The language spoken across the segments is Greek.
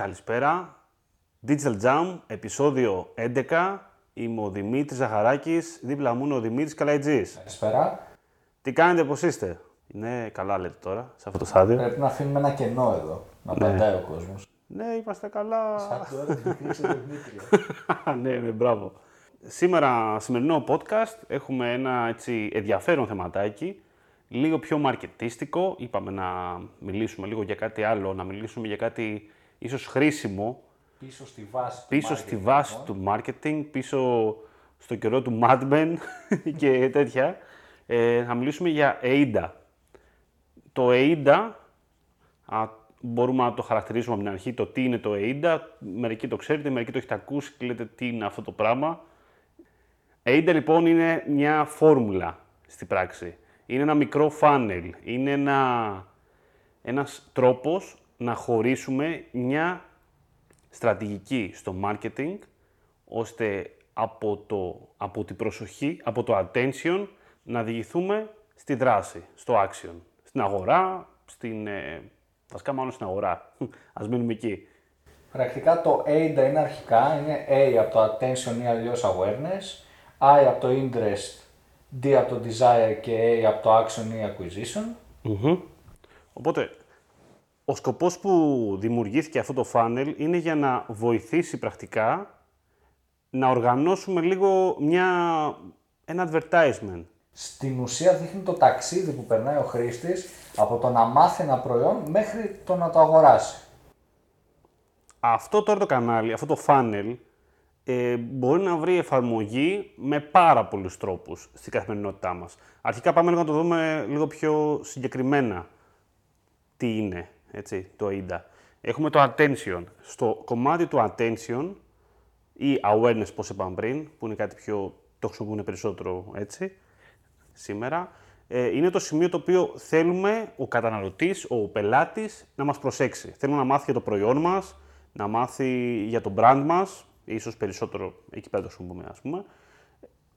Καλησπέρα. Digital Jam, επεισόδιο 11. Είμαι ο Δημήτρης Ζαχαράκης, δίπλα μου είναι ο Δημήτρης Καλαϊτζής. Καλησπέρα. Τι κάνετε, πώς είστε; Είναι καλά λέτε τώρα, σε αυτό το στάδιο. Πρέπει να αφήνουμε ένα κενό εδώ, να απαντάει ο κόσμος. Ναι, είμαστε καλά. Σαν τώρα Δημήτρη το Δημήτριο. ναι, ναι, μπράβο. Σήμερα, σημερινό podcast, έχουμε ένα έτσι ενδιαφέρον θεματάκι, λίγο πιο μαρκετίστικο. Είπαμε να μιλήσουμε λίγο για κάτι άλλο, να μιλήσουμε για κάτι ίσως χρήσιμο, Πίσω στη βάση του πίσω στη marketing, βάση λοιπόν. του marketing, πίσω στο καιρό του Mad Men και τέτοια. Ε, θα μιλήσουμε για AIDA. Το AIDA, α, μπορούμε να το χαρακτηρίσουμε από την αρχή, το τι είναι το AIDA. Μερικοί το ξέρετε, μερικοί το έχετε ακούσει και λέτε τι είναι αυτό το πράγμα. AIDA λοιπόν είναι μια φόρμουλα στη πράξη. Είναι ένα μικρό funnel. Είναι ένα, ένας τρόπος να χωρίσουμε μια στρατηγική στο marketing, ώστε από, το, από την προσοχή, από το attention, να διηγηθούμε στη δράση, στο action. Στην αγορά, στην... Ε, βασικά μάλλον στην αγορά. Ας μείνουμε εκεί. Πρακτικά το AIDA είναι αρχικά, είναι A από το attention ή αλλιώς awareness, I από το interest, D από το desire και A από το action ή acquisition. Μμμ. Οπότε, ο σκοπός που δημιουργήθηκε αυτό το funnel είναι για να βοηθήσει πρακτικά να οργανώσουμε λίγο μια, ένα advertisement. Στην ουσία δείχνει το ταξίδι που περνάει ο χρήστης από το να μάθει ένα προϊόν μέχρι το να το αγοράσει. Αυτό τώρα το κανάλι, αυτό το funnel, ε, μπορεί να βρει εφαρμογή με πάρα πολλούς τρόπους στην καθημερινότητά μας. Αρχικά πάμε λίγο να το δούμε λίγο πιο συγκεκριμένα τι είναι έτσι, το AIDA. Έχουμε το attention. Στο κομμάτι του attention ή awareness, πώς είπαμε πριν, που είναι κάτι πιο, το χρησιμοποιούν περισσότερο έτσι, σήμερα, ε, είναι το σημείο το οποίο θέλουμε ο καταναλωτής, ο πελάτης να μας προσέξει. Θέλουμε να μάθει για το προϊόν μας, να μάθει για το brand μας, ίσως περισσότερο εκεί πέρα το χρησιμοποιούμε ας πούμε.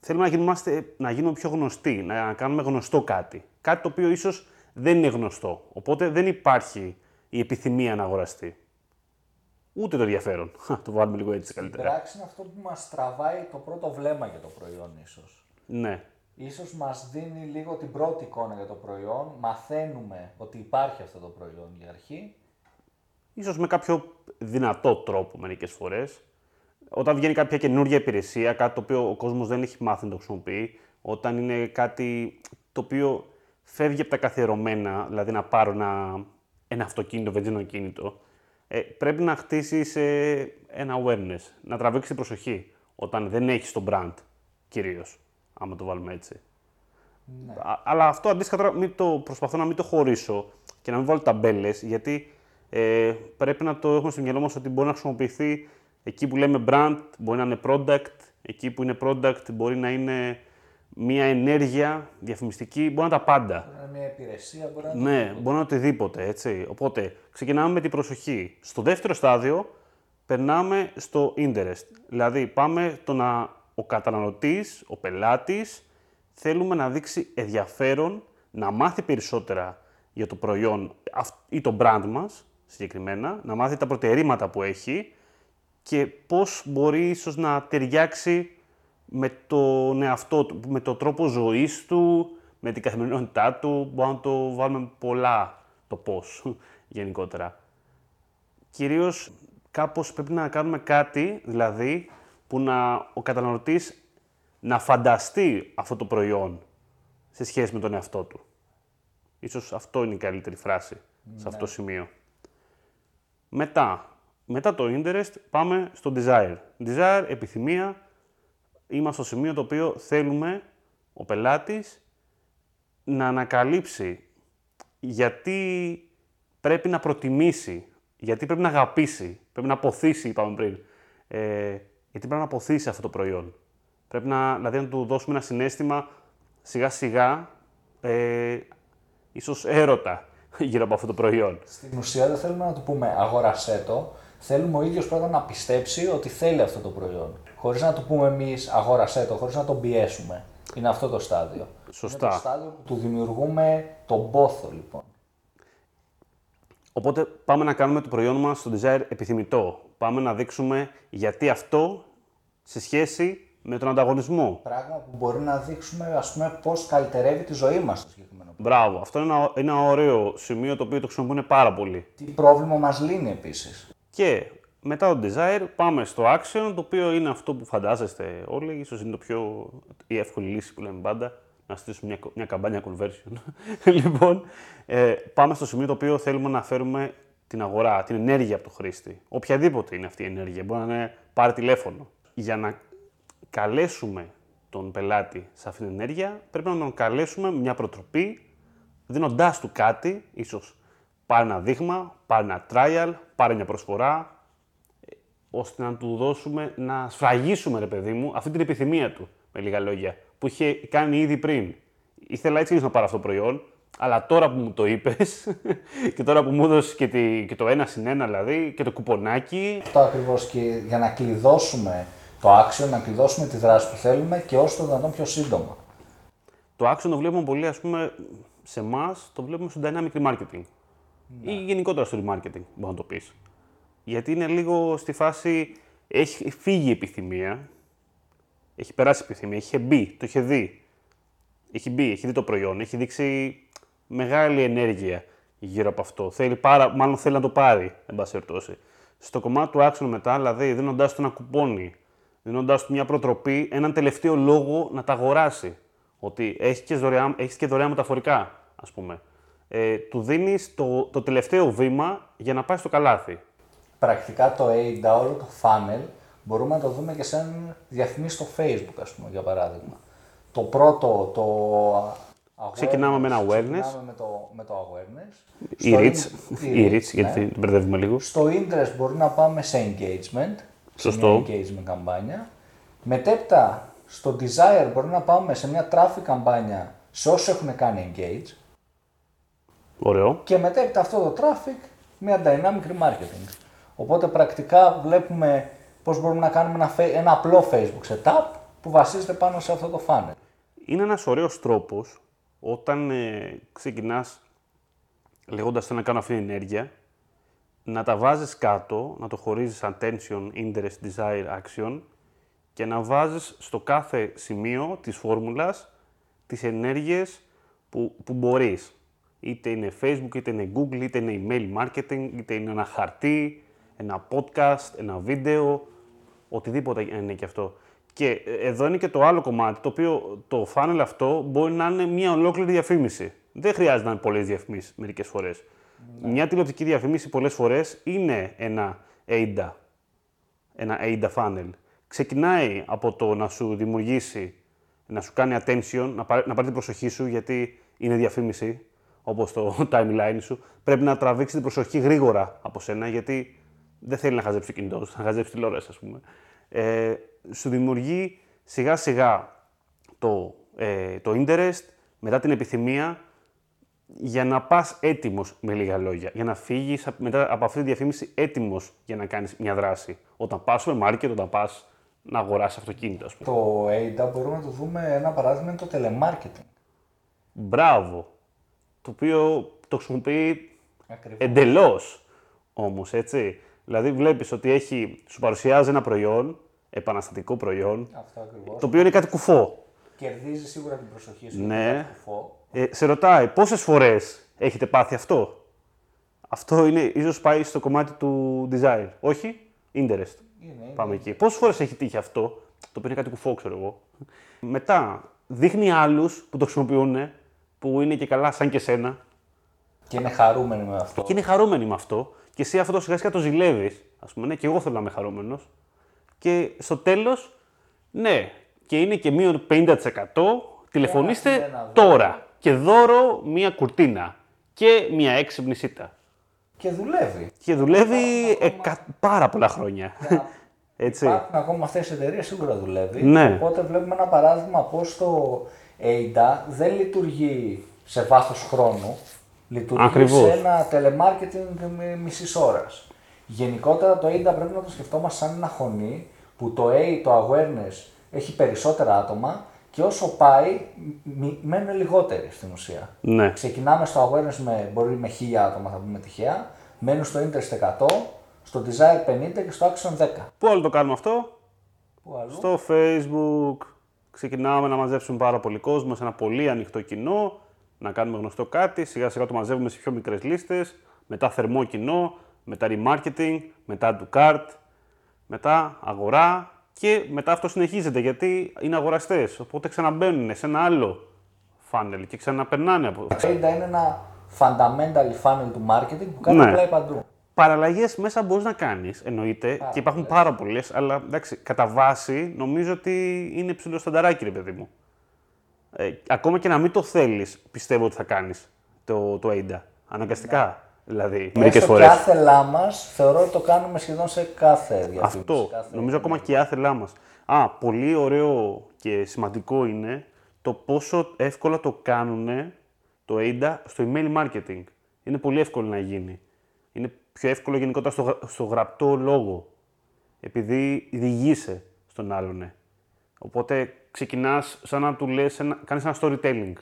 Θέλουμε να, γίνομαστε, να γίνουμε πιο γνωστοί, να κάνουμε γνωστό κάτι. Κάτι το οποίο ίσως δεν είναι γνωστό. Οπότε δεν υπάρχει η επιθυμία να αγοραστεί. Ούτε το ενδιαφέρον. το βάλουμε λίγο έτσι Στην καλύτερα. πράξη είναι αυτό που μας τραβάει το πρώτο βλέμμα για το προϊόν ίσως. Ναι. Ίσως μας δίνει λίγο την πρώτη εικόνα για το προϊόν, μαθαίνουμε ότι υπάρχει αυτό το προϊόν για αρχή. Ίσως με κάποιο δυνατό τρόπο μερικές φορές. Όταν βγαίνει κάποια καινούργια υπηρεσία, κάτι το οποίο ο κόσμος δεν έχει μάθει να το χρησιμοποιεί, όταν είναι κάτι το οποίο φεύγει από τα καθιερωμένα, δηλαδή να πάρω ένα, ένα αυτοκίνητο, βενζινοκίνητο, ε, πρέπει να χτίσεις ε, ένα awareness, να τραβήξει την προσοχή, όταν δεν έχεις το brand, κυρίως, άμα το βάλουμε έτσι. Α- Αλλά αυτό αντίστοιχα τώρα μην το, προσπαθώ να μην το χωρίσω και να μην βάλω ταμπέλες, γιατί ε, πρέπει να το έχουμε στο μυαλό μας ότι μπορεί να χρησιμοποιηθεί εκεί που λέμε brand, μπορεί να είναι product, εκεί που είναι product μπορεί να είναι μια ενέργεια διαφημιστική, μπορεί να είναι τα πάντα. Μπορεί να είναι μια υπηρεσία, μπορεί να είναι Ναι, μπορεί να είναι οτιδήποτε, έτσι. Οπότε, ξεκινάμε με την προσοχή. Στο δεύτερο στάδιο, περνάμε στο interest. Δηλαδή, πάμε το να ο καταναλωτής, ο πελάτης, θέλουμε να δείξει ενδιαφέρον, να μάθει περισσότερα για το προϊόν αυ- ή το brand μας, συγκεκριμένα, να μάθει τα προτερήματα που έχει και πώς μπορεί ίσως να ταιριάξει με τον εαυτό του, με τον τρόπο ζωής του, με την καθημερινότητά του. Μπορούμε να το βάλουμε πολλά το πώς γενικότερα. Κυρίως κάπως πρέπει να κάνουμε κάτι, δηλαδή, που να, ο καταναλωτής να φανταστεί αυτό το προϊόν σε σχέση με τον εαυτό του. Ίσως αυτό είναι η καλύτερη φράση σε αυτό το σημείο. Μετά, μετά το interest πάμε στο desire. Desire, επιθυμία, είμαστε στο σημείο το οποίο θέλουμε ο πελάτης να ανακαλύψει γιατί πρέπει να προτιμήσει, γιατί πρέπει να αγαπήσει, πρέπει να αποθήσει, είπαμε πριν, ε, γιατί πρέπει να αποθήσει αυτό το προϊόν. Πρέπει να, δηλαδή, να του δώσουμε ένα συνέστημα σιγά σιγά, ε, ίσως έρωτα γύρω από αυτό το προϊόν. Στην ουσία δεν θέλουμε να του πούμε αγόρασέ το. Θέλουμε ο ίδιος πρώτα να πιστέψει ότι θέλει αυτό το προϊόν. Χωρίς να του πούμε εμείς αγόρασέ το, χωρίς να τον πιέσουμε. Είναι αυτό το στάδιο. Σωστά. Είναι το στάδιο που του δημιουργούμε τον πόθο λοιπόν. Οπότε πάμε να κάνουμε το προϊόν μας στο Desire επιθυμητό. Πάμε να δείξουμε γιατί αυτό σε σχέση με τον ανταγωνισμό. Πράγμα που μπορεί να δείξουμε ας πούμε, πώς καλυτερεύει τη ζωή μας στο συγκεκριμένο Μπράβο. Αυτό είναι ένα, είναι ένα ωραίο σημείο το οποίο το χρησιμοποιούν πάρα πολύ. Τι πρόβλημα μας λύνει επίσης. Και μετά το Desire πάμε στο Action, το οποίο είναι αυτό που φαντάζεστε όλοι. Ίσως είναι το πιο η εύκολη λύση που λέμε πάντα, να στήσουμε μια, μια καμπάνια conversion. λοιπόν, ε, πάμε στο σημείο το οποίο θέλουμε να φέρουμε την αγορά, την ενέργεια από το χρήστη. Οποιαδήποτε είναι αυτή η ενέργεια. Μπορεί να είναι πάρει τηλέφωνο. Για να καλέσουμε τον πελάτη σε αυτή την ενέργεια, πρέπει να τον καλέσουμε με μια προτροπή, δίνοντάς του κάτι, ίσως πάρει ένα δείγμα, πάρει ένα trial, πάρει μια προσφορά, ε, ώστε να του δώσουμε, να σφραγίσουμε, ρε παιδί μου, αυτή την επιθυμία του, με λίγα λόγια, που είχε κάνει ήδη πριν. Ήθελα έτσι να πάρω αυτό το προϊόν, αλλά τώρα που μου το είπες και τώρα που μου έδωσες και, και το ένα συν ένα δηλαδή και το κουπονάκι. Αυτό ακριβώς και για να κλειδώσουμε το action, να κλειδώσουμε τη δράση που θέλουμε και όσο το δυνατόν πιο σύντομα. Το action το βλέπουμε πολύ, ας πούμε, σε εμάς το βλέπουμε στο dynamic marketing. Ναι. Ή γενικότερα στο remarketing, μπορεί να το πεις. Γιατί είναι λίγο στη φάση, έχει φύγει η επιθυμία, έχει περάσει η επιθυμία, έχει μπει, το είχε δει. Έχει μπει, έχει δει το προϊόν, έχει δείξει μεγάλη ενέργεια γύρω από αυτό. Θέλει πάρα, μάλλον θέλει να το πάρει, εν πάση περιπτώσει. Στο κομμάτι του action μετά, δηλαδή δίνοντάς του ένα κουπόνι, δίνοντάς του μια προτροπή, έναν τελευταίο λόγο να τα αγοράσει. Ότι έχεις και δωρεάν, έχεις και δωρεάν μεταφορικά, ας πούμε. Ε, του δίνεις το, το τελευταίο βήμα για να πάει στο καλάθι. Πρακτικά το AIDA, όλο το funnel, μπορούμε να το δούμε και σαν διαφημίσει στο Facebook, ας πούμε, για παράδειγμα. Το πρώτο, το Ξεκινάμε με ένα awareness. Ξεκινάμε με το, με το awareness. Η reach, η reach, γιατί ναι. την μπερδεύουμε λίγο. Στο interest μπορεί να πάμε σε engagement. Σωστό. Σε μια engagement καμπάνια. Μετέπειτα, στο desire μπορεί να πάμε σε μια traffic καμπάνια σε όσους έχουν κάνει engage. Ωραίο. Και μετέπειτα αυτό το traffic μια dynamic remarketing. Οπότε πρακτικά βλέπουμε πώς μπορούμε να κάνουμε ένα, ένα απλό Facebook setup που βασίζεται πάνω σε αυτό το funnel. Είναι ένας ωραίος τρόπος όταν ε, ξεκινάς λέγοντας θέλω να κάνω αυτή την ενέργεια, να τα βάζεις κάτω, να το χωρίζεις attention, interest, desire, action και να βάζεις στο κάθε σημείο της φόρμουλας τις ενέργειες που, που μπορείς. Είτε είναι Facebook, είτε είναι Google, είτε είναι email marketing, είτε είναι ένα χαρτί, ένα podcast, ένα βίντεο, οτιδήποτε είναι και αυτό. Και ε, εδώ είναι και το άλλο κομμάτι, το οποίο το funnel αυτό μπορεί να είναι μια ολόκληρη διαφήμιση. Δεν χρειάζεται να είναι πολλές διαφημίσεις μερικές φορές. Ναι. Μια τηλεοπτική διαφήμιση πολλές φορές είναι ένα AIDA, ένα AIDA funnel. Ξεκινάει από το να σου δημιουργήσει, να σου κάνει attention, να πάρει, να πάρει την προσοχή σου γιατί είναι διαφήμιση, όπως το timeline σου. Πρέπει να τραβήξει την προσοχή γρήγορα από σένα γιατί δεν θέλει να χαζέψει το κινητός σου, να χαζέψει τηλεόραση, ας πούμε. Ε, σου δημιουργεί σιγά σιγά το, ε, το interest, μετά την επιθυμία, για να πας έτοιμος με λίγα λόγια, για να φύγεις μετά από αυτή τη διαφήμιση έτοιμος για να κάνεις μια δράση. Όταν πας στο market, όταν πας να αγοράσεις αυτοκίνητο, ας πούμε. Το AIDA μπορούμε να το δούμε ένα παράδειγμα είναι το telemarketing. Μπράβο. Το οποίο το χρησιμοποιεί εντελώς όμως, έτσι. Δηλαδή βλέπεις ότι έχει, σου παρουσιάζει ένα προϊόν, επαναστατικό προϊόν, Αυτό το οποίο είναι κάτι κουφό. Κερδίζει σίγουρα την προσοχή σου. Ναι. Κάτι κουφό. Ε, σε ρωτάει πόσες φορές έχετε πάθει αυτό; Αυτό είναι, ίσως πάει στο κομμάτι του design. Όχι, interest. Είναι, Πάμε εκεί. Πόσες φορές έχει τύχει αυτό, το οποίο είναι κάτι κουφό, ξέρω εγώ. Μετά, δείχνει άλλους που το χρησιμοποιούν, που είναι και καλά σαν και σένα. Και είναι χαρούμενοι με αυτό. Και είναι χαρούμενοι με αυτό και εσύ αυτό σιγά σιγά το ζηλεύεις. Α πούμε, ναι, και εγώ θέλω να είμαι χαρούμενος. Και στο τέλος, ναι, και είναι και μείον 50%. Τηλεφωνήστε τώρα και δώρο μία κουρτίνα και μία έξυπνη σίτα. Και δουλεύει. Και δουλεύει εκα... πάρα πολλά χρόνια. Έτσι. Υπάρχουν ακόμα αυτές τι εταιρείες, σίγουρα δουλεύει. Ναι. Οπότε βλέπουμε ένα παράδειγμα πώς το AIDA δεν λειτουργεί σε βάθος χρόνου. Λειτουργεί Ακριβώς. σε ένα telemarketing μισής ώρας. Γενικότερα το AIDA πρέπει να το σκεφτόμαστε σαν ένα χωνί που το A, το awareness, έχει περισσότερα άτομα και όσο πάει μένουν λιγότεροι στην ουσία. Ναι. Ξεκινάμε στο awareness με, μπορεί με χίλια άτομα, θα πούμε τυχαία. μένουν στο interest 100, στο desire 50 και στο action 10. Πού άλλο το κάνουμε αυτό, Πού αλλού; στο facebook, ξεκινάμε να μαζέψουμε πάρα πολύ κόσμο σε ένα πολύ ανοιχτό κοινό, να κάνουμε γνωστό κάτι, σιγά σιγά το μαζεύουμε σε πιο μικρές λίστες, μετά θερμό κοινό, μετά remarketing, μετά do cart, μετά αγορά και μετά αυτό συνεχίζεται γιατί είναι αγοραστές, οπότε ξαναμπαίνουν σε ένα άλλο funnel και ξαναπερνάνε από... Το 80 είναι ένα fundamental funnel του marketing που κάνει Ναι. απλά παντού. Παραλλαγές μέσα μπορείς να κάνεις, εννοείται, και υπάρχουν πάρα πολλές, αλλά εντάξει, κατά βάση νομίζω ότι είναι ψηλό στανταράκι, ρε παιδί μου. Ε, ακόμα και να μην το θέλεις, πιστεύω ότι θα κάνεις το, το AIDA. Αναγκαστικά. Δηλαδή, μερικές Έστω φορές. και άθελά μας, θεωρώ ότι το κάνουμε σχεδόν σε κάθε διαφήμιση. Αυτό. κάθε- Νομίζω ακόμα και η άθελά μας. Α, πολύ ωραίο και σημαντικό είναι το πόσο εύκολα το κάνουν το AIDA στο email marketing. Είναι πολύ εύκολο να γίνει. Είναι πιο εύκολο γενικότερα στο, γρα- στο γραπτό λόγο. Επειδή διηγείσαι στον άλλον. Οπότε ξεκινάς σαν να του λες, κάνεις ένα storytelling.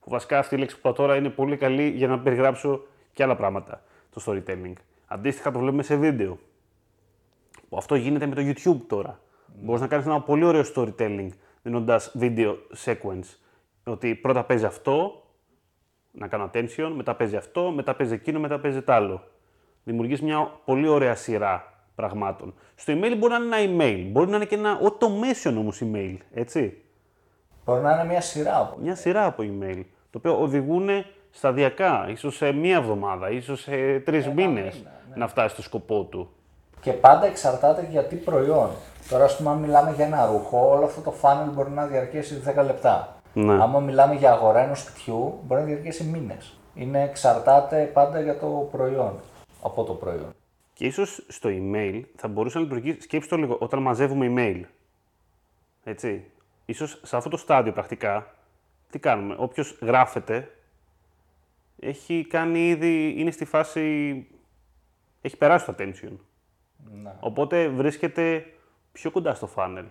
Που βασικά αυτή η λέξη που είπα τώρα είναι πολύ καλή για να περιγράψω και άλλα πράγματα. Το storytelling. Αντίστοιχα το βλέπουμε σε βίντεο. Που Αυτό γίνεται με το YouTube τώρα. Μπορείς να κάνεις ένα πολύ ωραίο storytelling δίνοντας video sequence. Ότι πρώτα παίζει αυτό, να κάνω attention, μετά παίζει αυτό, μετά παίζει εκείνο, μετά παίζει τ' άλλο. Δημιουργείς μια πολύ ωραία σειρά πραγμάτων. Στο email μπορεί να είναι ένα email, μπορεί να είναι και ένα automation όμως email, έτσι. Μπορεί να είναι μια σειρά από. Μια σειρά από email, το οποίο οδηγούν σταδιακά, ίσως σε μία εβδομάδα, ίσως σε τρεις μήνες να φτάσει στο σκοπό του. Και πάντα εξαρτάται για τι προϊόν. Τώρα, ας πούμε, αν μιλάμε για ένα ρούχο, όλο αυτό το funnel μπορεί να διαρκέσει 10 λεπτά. Ναι. Άμα μιλάμε για αγορά ενός σπιτιού, μπορεί να διαρκέσει μήνες. Είναι εξαρτάται πάντα για το προϊόν. Από το προϊόν. Και ίσως στο email θα μπορούσε να λειτουργήσει, σκέψτε το λίγο, όταν μαζεύουμε email. Έτσι. Ίσως σε αυτό το στάδιο πρακτικά, τι κάνουμε, όποιος γράφεται, έχει κάνει ήδη, είναι στη φάση, έχει περάσει το attention. Ναι. Οπότε βρίσκεται πιο κοντά στο funnel.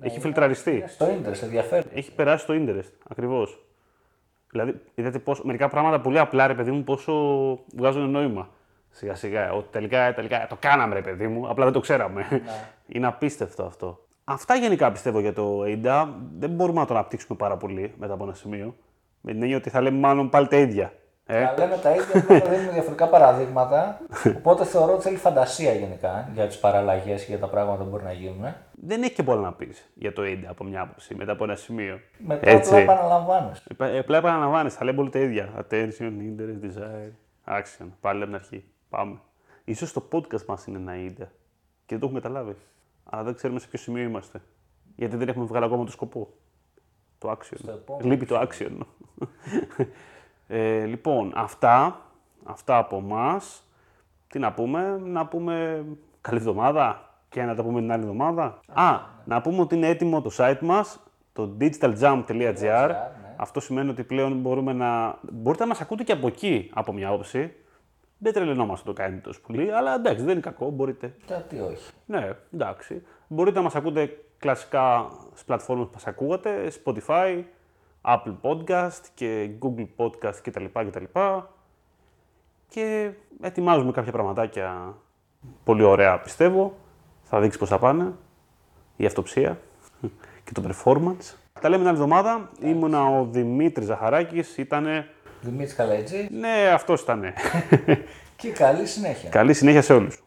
έχει φιλτραριστεί. Είναι στο interest, ενδιαφέρει. Έχει περάσει το interest, ακριβώς. Δηλαδή, είδατε πόσο, μερικά πράγματα πολύ απλά, ρε παιδί μου, πόσο βγάζουν νόημα. Σιγά σιγά. Ότι τελικά, τελικά το κάναμε, ρε παιδί μου, απλά δεν το ξέραμε. Είναι απίστευτο αυτό. Αυτά γενικά πιστεύω για το AIDA. Δεν μπορούμε να το αναπτύξουμε πάρα πολύ μετά από ένα σημείο. Με την έννοια ότι θα λέμε μάλλον πάλι τα ίδια. Ε, Να λέμε τα ίδια, απλά θα δίνουμε διαφορετικά παραδείγματα. Οπότε θεωρώ ότι θέλει φαντασία γενικά για τις παραλλαγές και για τα πράγματα που μπορεί να γίνουν. δεν έχει και πολλά να πεις για το AIDA από μια άποψη μετά από ένα σημείο. Μετά Έτσι. απλά επαναλαμβάνεις. Επα- Απλά επαναλαμβάνεις, θα λέμε όλοι τα ίδια. Attention, interest, desire, action. Πάλι από την αρχή. Πάμε. Ίσως το podcast μας είναι ένα ίντερ και δεν το έχουμε καταλάβει. Αλλά δεν ξέρουμε σε ποιο σημείο είμαστε. Γιατί δεν έχουμε βγάλει ακόμα το σκοπό. Το action. Στο επόμενο Λείπει το action. ε, λοιπόν, αυτά. Αυτά από εμά. Τι να πούμε, να πούμε καλή εβδομάδα και να τα πούμε την άλλη εβδομάδα. Α, να πούμε ότι είναι έτοιμο το site μας, το digitaljump.gr. ναι. Αυτό σημαίνει ότι πλέον μπορούμε να... Μπορείτε να μας ακούτε και από εκεί, από μια όψη. Δεν τρελαινόμαστε το κάνετε τόσο πολύ, αλλά εντάξει, δεν είναι κακό, μπορείτε. Γιατί όχι. Ναι, εντάξει. Μπορείτε να μας ακούτε κλασικά στις πλατφόρμες που μας ακούγατε, Spotify, Apple Podcast και Google Podcast κτλ. κτλ. Και ετοιμάζουμε κάποια πραγματάκια πολύ ωραία, πιστεύω. Θα δείξει πώς θα πάνε. Η αυτοψία και το performance. Τα λέμε την άλλη εβδομάδα. Ήμουνα ο Δημήτρης Ζαχαράκης. Ήτανε... Δημήτρης Καλέτζης Ναι, αυτός ήτανε. και καλή συνέχεια. Καλή συνέχεια σε όλους.